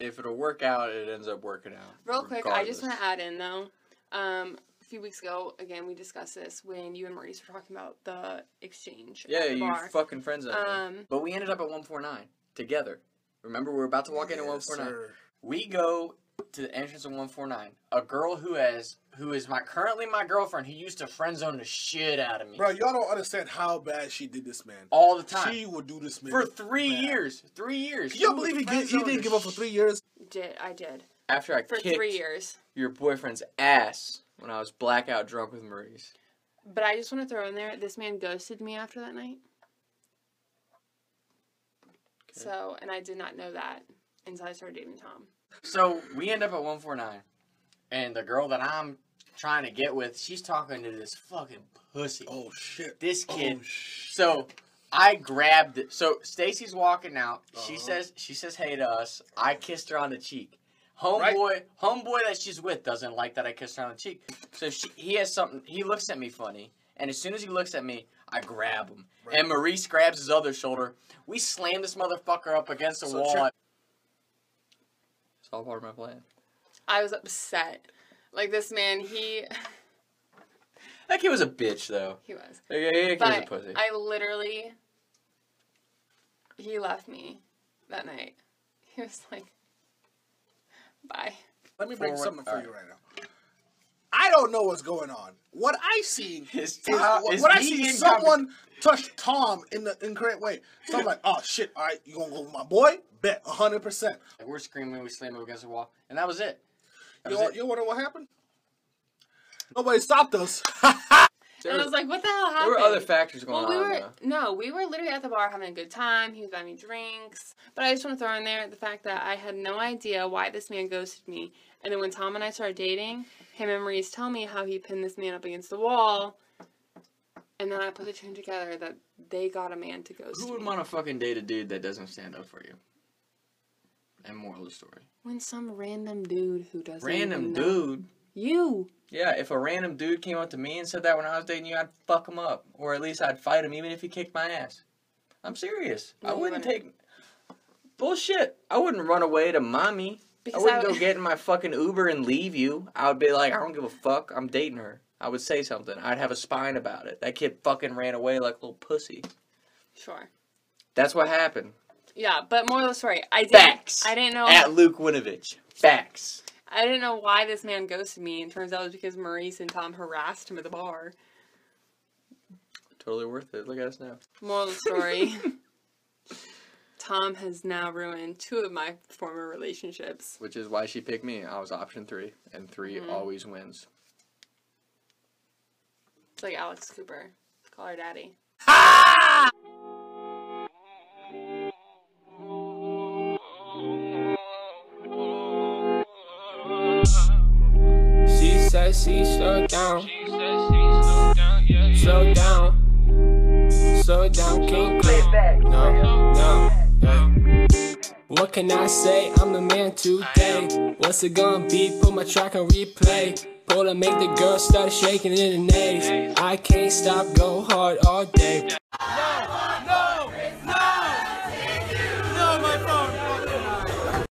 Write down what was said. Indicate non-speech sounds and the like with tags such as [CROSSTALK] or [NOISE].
if it'll work out, it ends up working out. Real quick, I just want to add in though. Um, a few weeks ago, again, we discussed this when you and Maurice were talking about the exchange. Yeah, at the you bar. fucking friends of Um, But we ended up at 149 together. Remember, we were about to walk into Yes, 149. We go to the entrance of 149. A girl who has who is my currently my girlfriend who used to friend zone the shit out of me Bro, y'all don't understand how bad she did this man. all the time She would do this man for three bad. years. Three years. Can you She believe he, get, he didn't give up for three years? did I did After I for kicked three years. your boyfriend's ass when I was blackout drunk with Maurice. But I just want to throw in there, this man ghosted me after that night. Okay. So, and I did not know that until I started dating Tom. So we end up at 149, and the girl that I'm trying to get with, she's talking to this fucking pussy. Oh shit. This kid. Oh, sh- So I grabbed it. So Stacy's walking out. She Uh-huh. says she says hey to us. I kissed her on the cheek. Homeboy, homeboy that she's with doesn't like that I kissed her on the cheek. So she, he has something. He looks at me funny, and as soon as he looks at me, I grab him. Right. And Maurice grabs his other shoulder. We slam this motherfucker up against the So wall. check- It's all part of my plan. I was upset. Like this man, he [LAUGHS] That kid was a bitch, though. he was. Yeah, yeah, yeah, kid was a But pussy. I literally he left me that night. [LAUGHS] He was like bye. Let me break Forward- something for alright. you right now. Don't know what's going on. What I see His [LAUGHS] is top- what, what I see is someone touch Tom in the incorrect way. So I'm like, oh shit, all right, you gonna go with my boy? Bet hundred percent. We're screaming, we slam him against the wall, and that was it. That You was know, it. you wonder what happened? Nobody stopped us. [LAUGHS] There, and I was- like, what the hell happened? there were other factors going Well, we on. were though. no, we were literally at the bar having a good time. He was buying me drinks, but I just want to throw in there the fact that I had no idea why this man ghosted me. And then when Tom and I started dating, him and Maurice tell me how he pinned this man up against the wall, and then I put the two together that they got a man to ghost Who would me. want to fucking date a dude that doesn't stand up for you? And moral of the story. When some random dude who doesn't Random dude. You Yeah, if a random dude came up to me and said that when I was dating you, I'd fuck him up, or at least I'd fight him, even if he kicked my ass. I'm serious. No, I wouldn't wouldn't. take bullshit. I wouldn't run away to mommy. because I wouldn't I- go get in my fucking Uber and leave you. I would be like, I don't give a fuck. I'm dating her. I would say something. I'd have a spine about it. That kid fucking ran away like a little pussy. sure. That's what happened. Yeah, but more of the story, I didn't. Facts. I didn't know. At Luke Winovich. Facts. I didn't know why this man ghosted me, and turns out it was because Maurice and Tom harassed him at the bar. Totally worth it. Look at us now. Moral of the story [LAUGHS] Tom has now ruined two of my former relationships. Which is why she picked me. I was option three, and 3 Mhm. always wins. It's like Alex Cooper. Call her daddy. [LAUGHS] She said she slow down. Slow down. Slow down, can't go. No, no. yeah. What can I say? I'm the man today. What's it gonna be? Put my track on replay. Pull to make the girl start shaking in the knees. I can't stop, go hard all day.